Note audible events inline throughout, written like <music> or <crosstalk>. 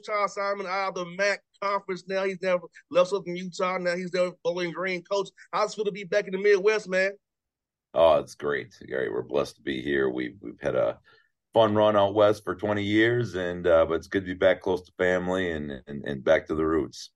Coach, Simon, out of the MAC conference. Now he's never left Southern Utah. Now he's there Bowling Green. Coach, how's it feel to be back in the Midwest, man? Oh, it's great. Gary, we're blessed to be here. We've we've had a fun run out west for 20 years, and uh, but it's good to be back close to family and and, and back to the roots.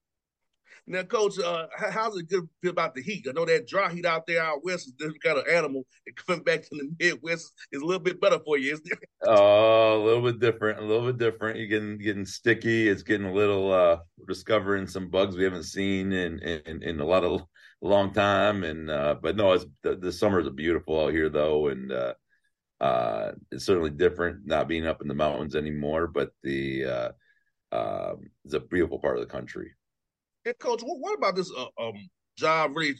Now, Coach, uh, how's it good about the heat? I know that dry heat out there out west is different kind of animal. And coming back to the Midwest is a little bit better for you, isn't it? <laughs> Oh, a little bit different, a little bit different. You're getting getting sticky. It's getting a little. uh discovering some bugs we haven't seen in in, in a lot of long time. And uh but no, it's the, the summers are beautiful out here though, and uh uh it's certainly different not being up in the mountains anymore. But the uh um it's a beautiful part of the country. And Coach, what, what about this uh, um job really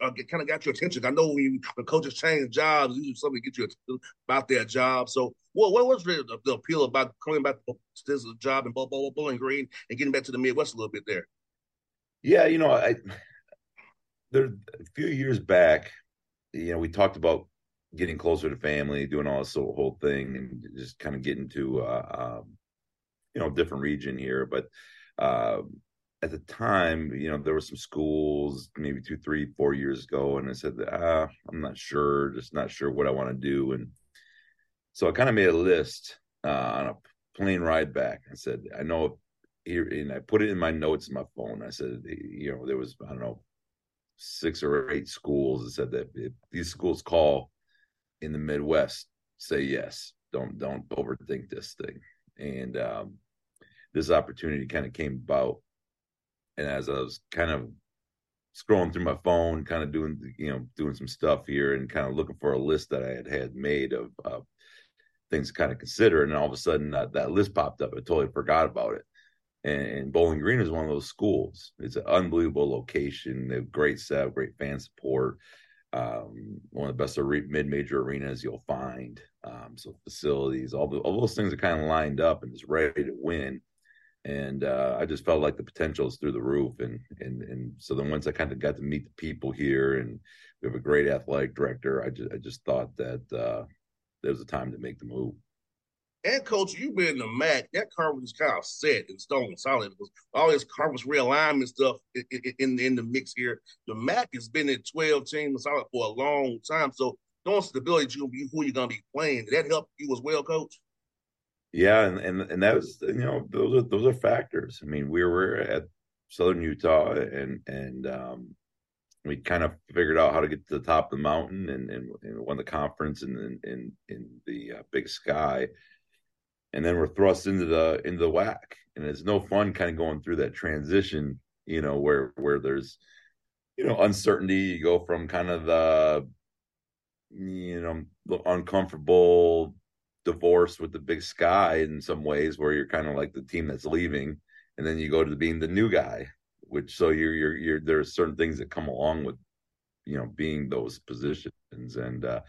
uh, kind of got your attention? I know when, you, when coaches change jobs, usually something get you about their job. So, what what was really the, the appeal about coming back to this job in Bow- Bow- Bowling Green and getting back to the Midwest a little bit there? Yeah, you know, I there a few years back, you know, we talked about getting closer to family, doing all this whole thing, and just kind of getting to uh, um, you know, a different region here. But uh, at the time, you know, there were some schools maybe two, three, four years ago, and I said, ah, I'm not sure, just not sure what I want to do, and so I kind of made a list uh, on a plane ride back. I said, I know here, and I put it in my notes in my phone. I said, you know, there was I don't know six or eight schools that said that if these schools call in the Midwest, say yes. Don't don't overthink this thing. And um, this opportunity kind of came about, and as I was kind of scrolling through my phone, kind of doing you know doing some stuff here, and kind of looking for a list that I had had made of uh, things to kind of consider, and all of a sudden that, that list popped up. I totally forgot about it. And Bowling Green is one of those schools. It's an unbelievable location. They have great staff, great fan support. um, one of the best mid-major arenas you'll find. Um, so facilities, all the, all those things are kind of lined up and is ready to win. And uh, I just felt like the potential is through the roof. And and and so then once I kind of got to meet the people here, and we have a great athletic director, I just I just thought that uh, there was a time to make the move. And coach, you've been in the MAC. That conference is kind of set in stone, solid. Because all this conference realignment stuff in, in, in the mix here. The MAC has been in twelve teams solid for a long time. So knowing stability, you who you're to be playing, did that help you as well, coach? Yeah, and and and that was you know those are those are factors. I mean, we were at Southern Utah, and and um, we kind of figured out how to get to the top of the mountain, and and, and won the conference, in in, in the uh, Big Sky and then we're thrust into the into the WAC, and it's no fun kind of going through that transition, you know, where where there's you know uncertainty. You go from kind of the you know uncomfortable divorce with the big sky in some ways, where you're kind of like the team that's leaving, and then you go to being the new guy, which so you're you're you're there's certain things that come along with you know being those positions and uh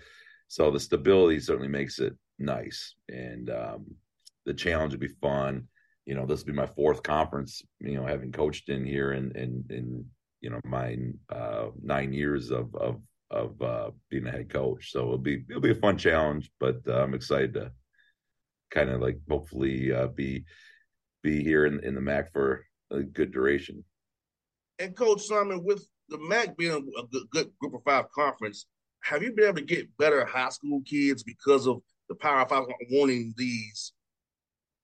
so the stability certainly makes it nice and um the challenge would be fun. You know, this will be my fourth conference. You know, having coached in here and in in you know my uh, nine years of of of uh, being a head coach. So it'll be it'll be a fun challenge, but uh, I'm excited to kind of like hopefully uh, be be here in in the MAC for a good duration. And Coach Simon, with the MAC being a good, good Group of Five conference, have you been able to get better high school kids because of the Power Five wanting these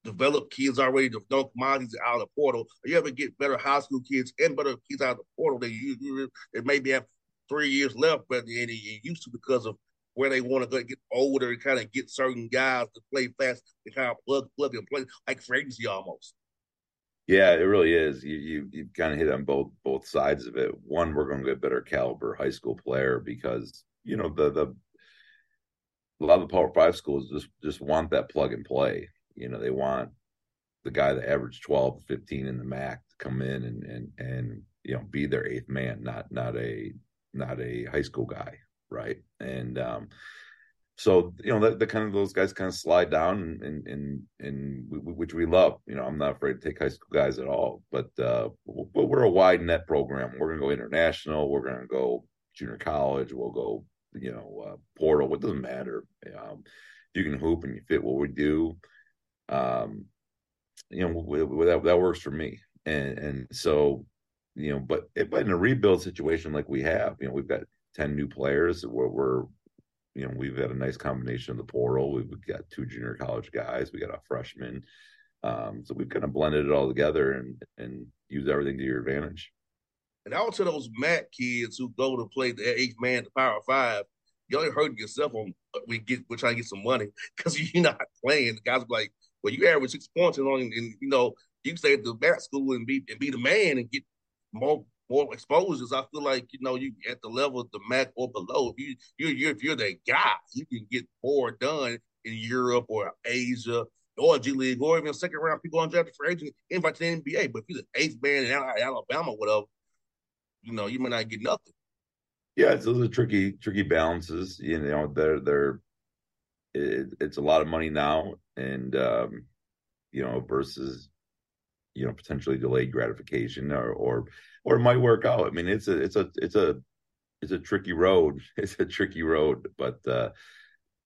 develop kids already to know commodities out of the portal. Or you ever get better high school kids and better kids out of the portal than you, you they maybe have three years left, but they used to because of where they want to go get older and kind of get certain guys to play fast and kind of plug plug and play like free almost. Yeah, it really is. You you you kind of hit on both both sides of it. One, we're going to get better caliber high school player because you know the the a lot of the Power Five schools just just want that plug and play. You know, they want the guy that averaged 12 15 in the MAC to come in and and and you know be their eighth man, not not a not a high school guy, right? And um, so you know the, the kind of those guys kind of slide down and and and which we love. You know, I'm not afraid to take high school guys at all, but uh, but we're a wide net program. We're gonna go international. We're gonna go junior college. We'll go you know uh, portal. It doesn't matter. Um, you can hoop and you fit what we do um, you know, that that works for me. And and so, you know, but but in a rebuild situation like we have, you know, we've got ten new players where we're, you know, we've got a nice combination of the portal. We've got two junior college guys. We got a freshman. Um, so we've kind of blended it all together and and use everything to your advantage. And also those MAC kids who go to play the eighth man, the Power Five, you only hurting yourself on we get we're trying to get some money <laughs> because you're not playing. The guys are like, well, you average six points and, and you know you stay at the bat school and be and be the man and get more more exposures. I feel like you know you at the level of the MAC or below. If you you you if you're that guy, you can get more done in Europe or Asia or G League or even second round people undrafted for agent invite to the NBA. But if you're the eighth man in Alabama, whatever, you know you might not get nothing. Yeah, it's those are tricky tricky balances. You know, they're they're it, it's a lot of money now, and um, you know, versus you know potentially delayed gratification or or or it might work out. I mean, it's a it's a it's a it's a tricky road. <laughs> It's a tricky road, but uh,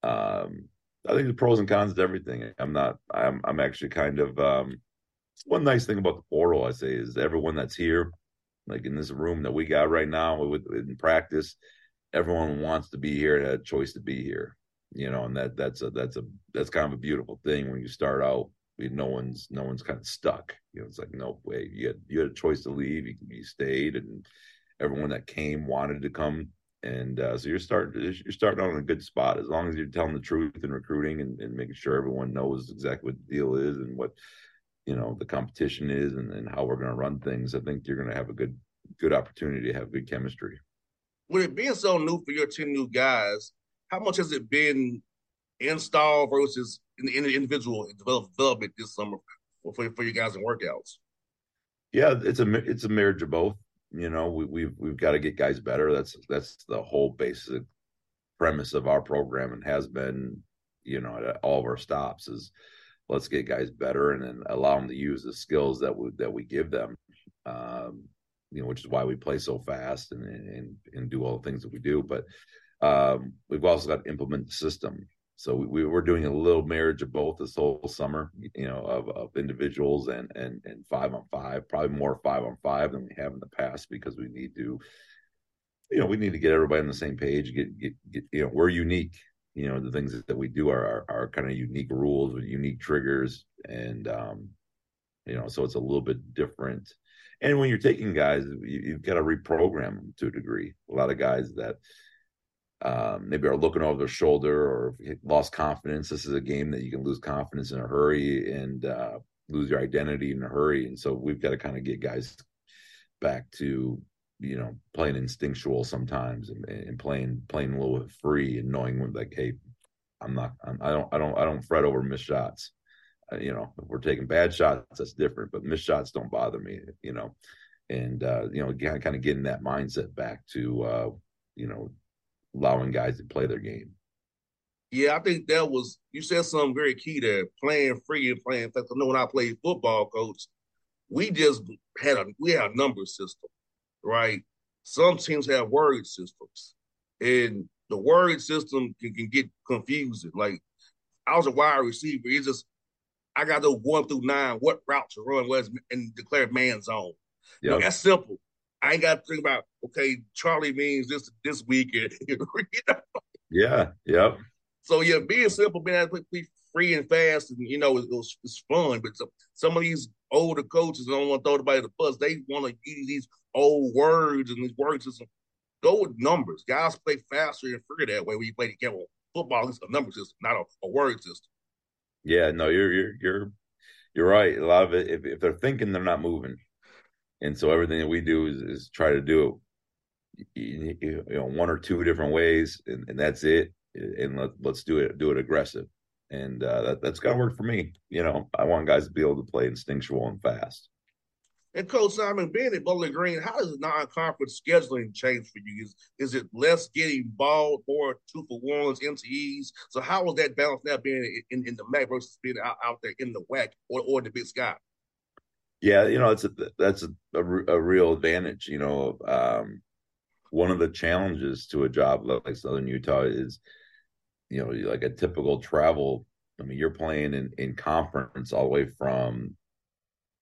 um, I think the pros and cons to everything. I'm not. I'm I'm actually kind of um, one nice thing about the portal. I say is everyone that's here, like in this room that we got right now with in practice, everyone wants to be here and had a choice to be here you know, and that that's a that's a that's kind of a beautiful thing when you start out. No one's no one's kind of stuck. You know, it's like no way. You had you had a choice to leave. You, you stayed, and everyone that came wanted to come. And uh, so you're starting you're starting on a good spot as long as you're telling the truth in recruiting and, and making sure everyone knows exactly what the deal is and what you know the competition is and, and how we're going to run things. I think you're going to have a good good opportunity to have good chemistry. With it being so new for your ten new guys, how much has it been install versus in the, in the individual development this summer for, for you guys in workouts? Yeah, it's a it's a marriage of both. You know, we, we've we've got to get guys better. That's that's the whole basic premise of our program and has been, you know, at all of our stops is let's get guys better and then allow them to use the skills that we that we give them. Um, you know, which is why we play so fast and and and do all the things that we do. But um, we've also got to implement the system. So we, we are doing a little marriage of both this whole summer, you know, of, of individuals and and and five on five, probably more five on five than we have in the past because we need to, you know, we need to get everybody on the same page. Get get, get you know, we're unique. You know, the things that we do are are, are kind of unique rules with unique triggers, and um, you know, so it's a little bit different. And when you're taking guys, you, you've got to reprogram them to a degree. A lot of guys that um, maybe are looking over their shoulder or lost confidence. This is a game that you can lose confidence in a hurry and uh, lose your identity in a hurry. And so we've got to kind of get guys back to you know playing instinctual sometimes and, and playing playing a little bit free and knowing when like hey I'm not I'm, I don't I don't I don't fret over missed shots. Uh, you know if we're taking bad shots that's different, but missed shots don't bother me. You know, and uh, you know kind of getting that mindset back to uh, you know allowing guys to play their game. Yeah, I think that was you said something very key there. Playing free and playing fast. I know when I played football, coach, we just had a we had a number system, right? Some teams have word systems, and the word system can, can get confusing. Like I was a wide receiver, it's just I got those one through nine, what route to run was and declare man zone. Yep. You know, that's simple. I ain't got to think about okay, Charlie means this this weekend. <laughs> you know? Yeah, yep. So yeah, being simple, being be free and fast, and you know, it, was, it's fun. But some, some of these older coaches don't want to throw anybody the bus. They want to use these old words and these words system. Go with numbers. Guys play faster and freer that way when you play the game. Football is a number system, not a, a word system. Yeah, no, you're you're you're you're right. A lot of it, if, if they're thinking, they're not moving and so everything that we do is, is try to do it you know one or two different ways and, and that's it and let, let's do it do it aggressive. And uh, that, that's got to work for me you know? I want guys to be able to play instinctual and fast. And coach simon being at bowling green how does non-conference scheduling change for you? Is, is it less getting ball more two for ones mtes so how was that balance now being in, in the mac versus being out, out there in the WAC or, or the big sky yeah, you know, it's a, that's a, a, a real advantage. You know, um, one of the challenges to a job like Southern Utah is, you know, like a typical travel. I mean, you're playing in, in conference all the way from,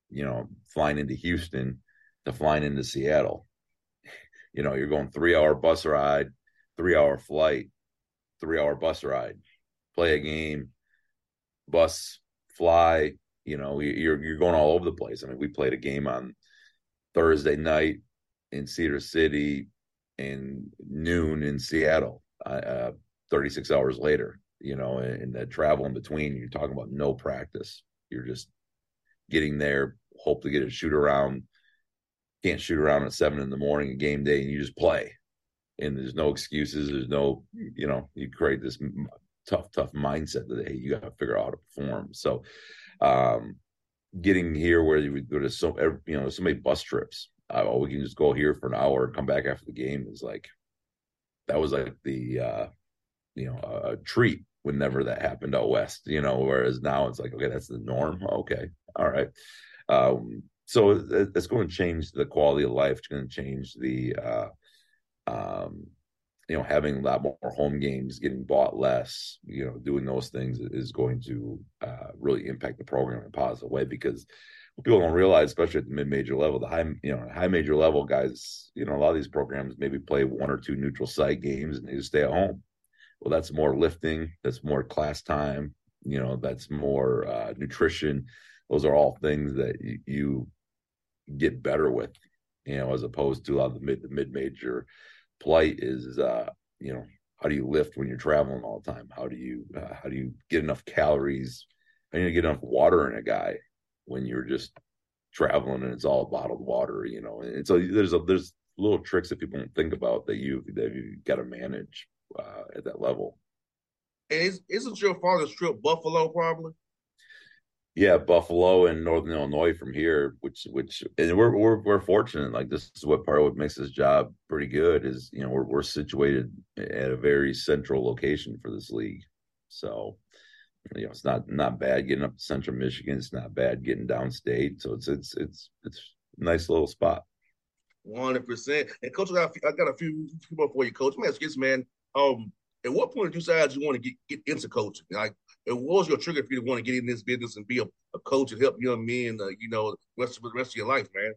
you know, flying into Houston to flying into Seattle. <laughs> You know, you're going three hour bus ride, three hour flight, three hour bus ride, play a game, bus, fly, you know, you're you're going all over the place. I mean, we played a game on Thursday night in Cedar City and noon in Seattle. Uh, 36 hours later, you know, and, the travel in between, you're talking about no practice. You're just getting there, hope to get a shoot around. Can't shoot around at seven in the morning, game day, and you just play. And there's no excuses. There's no, you know, you create this tough, tough mindset that hey, you got to figure out how to perform. So um, getting here where you would go to so you know so many bus trips. Uh, oh, we can just go here for an hour come back after the game is like that was like the uh, you know a, treat whenever that happened out west. You know, whereas now it's like okay, that's the norm. Okay, all right. Um, so it's going to change the quality of life. It's going to change the uh, um, you know, having a lot more home games, getting bought less, you know, doing those things is going to uh, really impact the program in a positive way because people don't realize, especially at the mid-major level, the high, you know, high major level guys, you know, a lot of these programs maybe play one or two neutral site games and they just stay at home. Well, that's more lifting, that's more class time, you know, that's more uh, nutrition. Those are all things that you, you get better with, you know, as opposed to a lot of the mid the mid-major plight is uh you know how do you lift when you're traveling all the time? How do you uh, how do you get enough calories? How do you get enough water in a guy when you're just traveling and it's all bottled water you know? And so there's a there's little tricks that people don't think about that you that you got to manage uh, at that level. Is, isn't your father's trip buffalo probably Yeah, Buffalo and Northern Illinois from here, which which and we're we're we're fortunate. Like this is what part of what makes this job pretty good is you know we're we're situated at a very central location for this league, so you know it's not not bad getting up to Central Michigan. It's not bad getting downstate. So it's it's it's it's a nice little spot. One hundred percent. And coach, I got, a few, I got a few more for you, coach. Let me ask you this, man. Um, at what point did you decide you want to get, get into coaching? Like, and what was your trigger for you to want to get in this business and be a, a coach and help young men, uh, you know, rest of the rest of your life, man?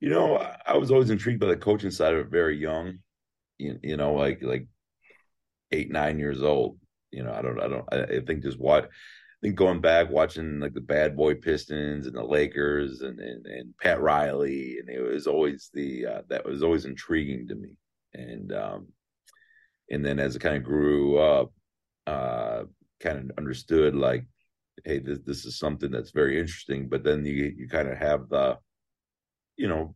You know, I was always intrigued by the coaching side of it very young. You, you know, like like eight, nine years old. You know, I don't, I don't, I think just what, I think going back watching like the Bad Boy Pistons and the Lakers and and, and Pat Riley, and it was always the uh, that was always intriguing to me. And um, and then as it kind of grew up, uh, kind of understood like, hey, this this is something that's very interesting. But then you you kind of have the, you know,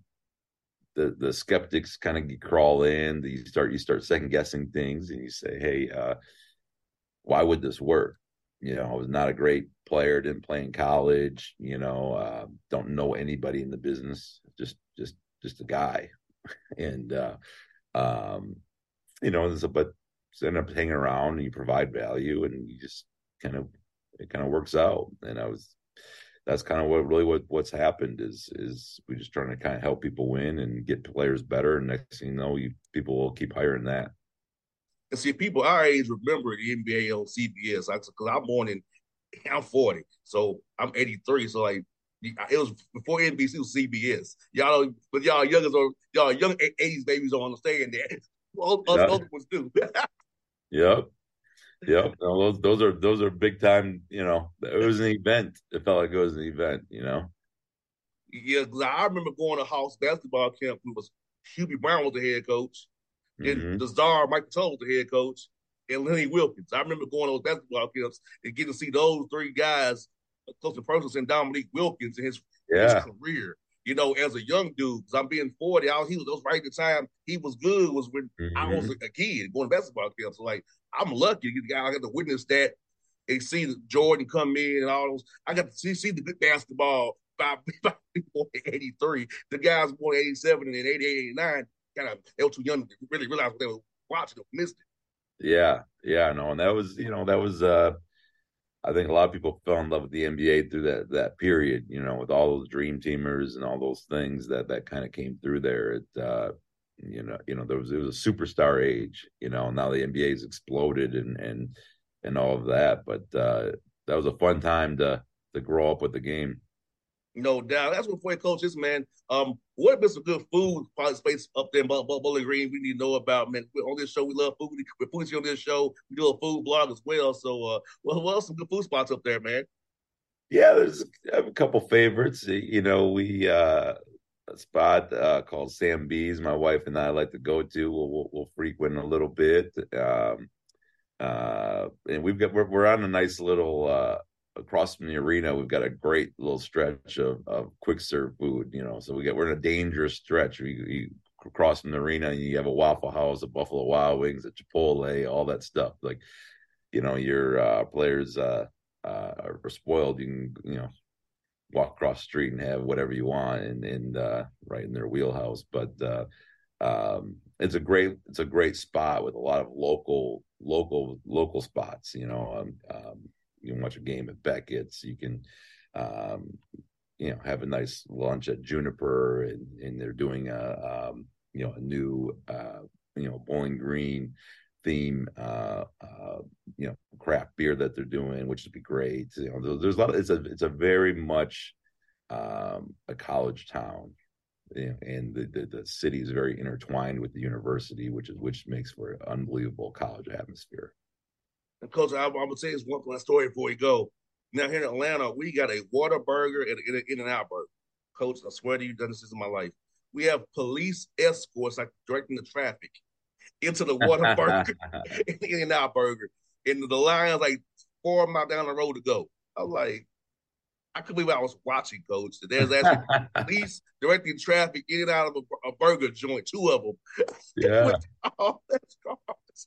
the the skeptics kind of crawl in. You start you start second guessing things, and you say, hey, uh, why would this work? You know, I was not a great player, didn't play in college. You know, uh, don't know anybody in the business. Just just just a guy, <laughs> and uh, um, you know, but end up hanging around and you provide value and you just kind of it kind of works out. And I was that's kind of what really what what's happened is is we just trying to kind of help people win and get players better. And next thing you know, you people will keep hiring that. And see, people our age remember the NBA on CBS. Because I'm born in, I'm 40, so I'm 83. So like, it was before NBC was CBS. Y'all, but y'all youngers or y'all young 80s babies don't understand that. <laughs> Well, us yep. other ones do. <laughs> yep. Yep. No, those those are those are big time, you know. It was an event. It felt like it was an event, you know. Yeah, I remember going to house basketball camp. It was Hubie Brown was the head coach. Then mm-hmm. the czar Mike Fratello was the head coach, and Lenny Wilkens. I remember going to those basketball camps and getting to see those three guys close to person and Dominique Wilkins in his, yeah. his career you know, as a young dude, because I'm being 40, I was, he was, was right at the time he was good was when mm-hmm. I was mm-hmm. a kid going to basketball camp. So, like, I'm lucky to get I got to witness that and see Jordan come in and all those. I got to see, see the good basketball by, <laughs> by 83. The guys born 87 and then 88, 89, kind of, they were too young to really realize what they were watching or missed it. Yeah, yeah, no, and that was, you know, that was, uh, I think a lot of people fell in love with the NBA through that that period, you know, with all those dream teamers and all those things that that kind of came through there. It, uh, you know, you know, there was it was a superstar age, you know. Now the NBA has exploded and and and all of that, but uh, that was a fun time to to grow up with the game. No doubt. That's what for coaches, man. Um, what have been some good food probably space up there in Bowling Green we need to know about, man? On this show, we love food. We're putting on this show. We do a food blog as well. So, uh, well, what some good food spots up there, man? Yeah, there's a couple favorites. You know, we uh a spot uh, called Sam B's. My wife and I like to go to. We'll, we'll, we'll frequent a little bit. Um, uh, and we've got we're, we're on a nice little uh, across from the arena, we've got a great little stretch of, of quick serve food. You know, so we get we're in a dangerous stretch. We, we cross from the arena, and you have a Waffle House, a Buffalo Wild Wings, a Chipotle, all that stuff. Like, you know, your uh, players uh, uh, are spoiled. You can, you know, walk across the street and have whatever you want, and and uh, right in their wheelhouse. But uh, um, it's a great it's a great spot with a lot of local local local spots. You know, um, um, you can watch a game at Beckett's. You can, um, you know, have a nice lunch at Juniper, and, and they're doing a, um, you know, a new, uh, you know, Bowling Green theme, uh, uh, you know, craft beer that they're doing, which would be great. You know, there's a lot. Of, it's a it's a very much um, a college town. and the, the, the city is very intertwined with the university, which is which makes for an unbelievable college atmosphere. And coach, I, I would say this one last story before we go. Now here in Atlanta, we got a Whataburger and an In and Out burger. Coach, I swear to you, done this in my life. We have police escorts like directing the traffic into the Whataburger <laughs> <laughs> and In and Out burger. And the line's like four miles down the road to go. I'm like, I couldn't believe I was watching, Coach. There's actually <laughs> police directing traffic in and out of a, a burger joint, two of them. <laughs> Yeah. oh, <laughs> that's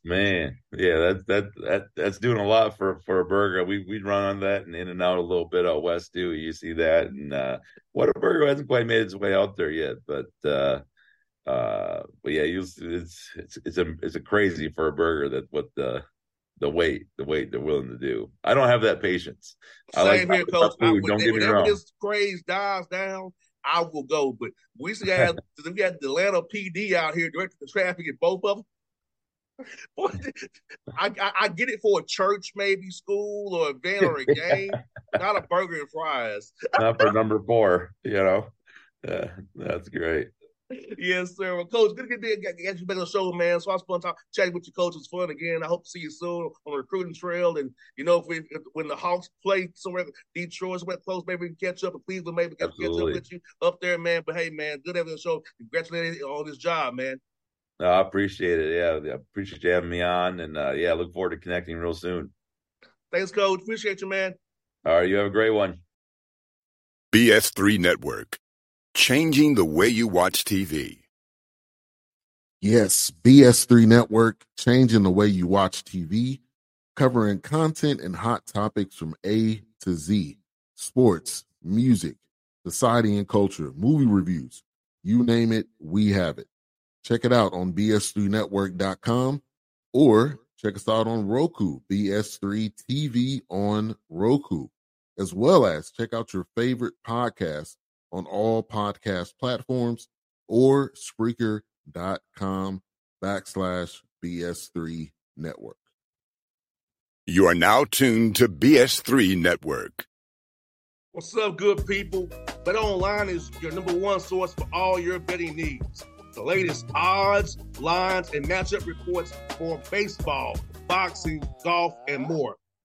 Man, yeah, that that that that's doing a lot for for a burger. We we run on that and in and out a little bit out west too. You see that, and uh, Whataburger hasn't quite made its way out there yet, but uh, uh, but yeah, it's it's it's a it's a crazy for a burger that what the the weight the weight they're willing to do. I don't have that patience. Same I like here, coach. I, food. Don't get me wrong. this craze dies down, I will go. But we used to have <laughs> we had the Atlanta PD out here directing the traffic at both of them. <laughs> Boy, I, I, I get it for a church, maybe school or event or a <laughs> game, not a burger and fries. Not for number four, you know. Yeah, that's great. Yes, sir. Well, coach, good to get, get, get you back on the show, man. So I was fun talk, chatting with you, coach. It's fun again. I hope to see you soon on the recruiting trail. And you know, if we if, when the Hawks play somewhere, Detroit, somewhere close, maybe we can catch up. And Cleveland, maybe we can catch up with you up there, man. But hey, man, good having the show. Congratulations on this job, man. No, I appreciate it. Yeah, I appreciate you having me on, and uh, yeah, look forward to connecting real soon. Thanks, coach. Appreciate you, man. All right, you have a great one. BS3 Network. Changing the way you watch TV. Yes, BS3 Network, changing the way you watch TV, covering content and hot topics from A to Z sports, music, society and culture, movie reviews. You name it, we have it. Check it out on BS3Network.com or check us out on Roku, BS3 TV on Roku, as well as check out your favorite podcast on all podcast platforms or Spreaker.com backslash BS3 Network. You are now tuned to BS3 Network. What's up, good people? Bet Online is your number one source for all your betting needs. The latest odds, lines, and matchup reports for baseball, boxing, golf, and more.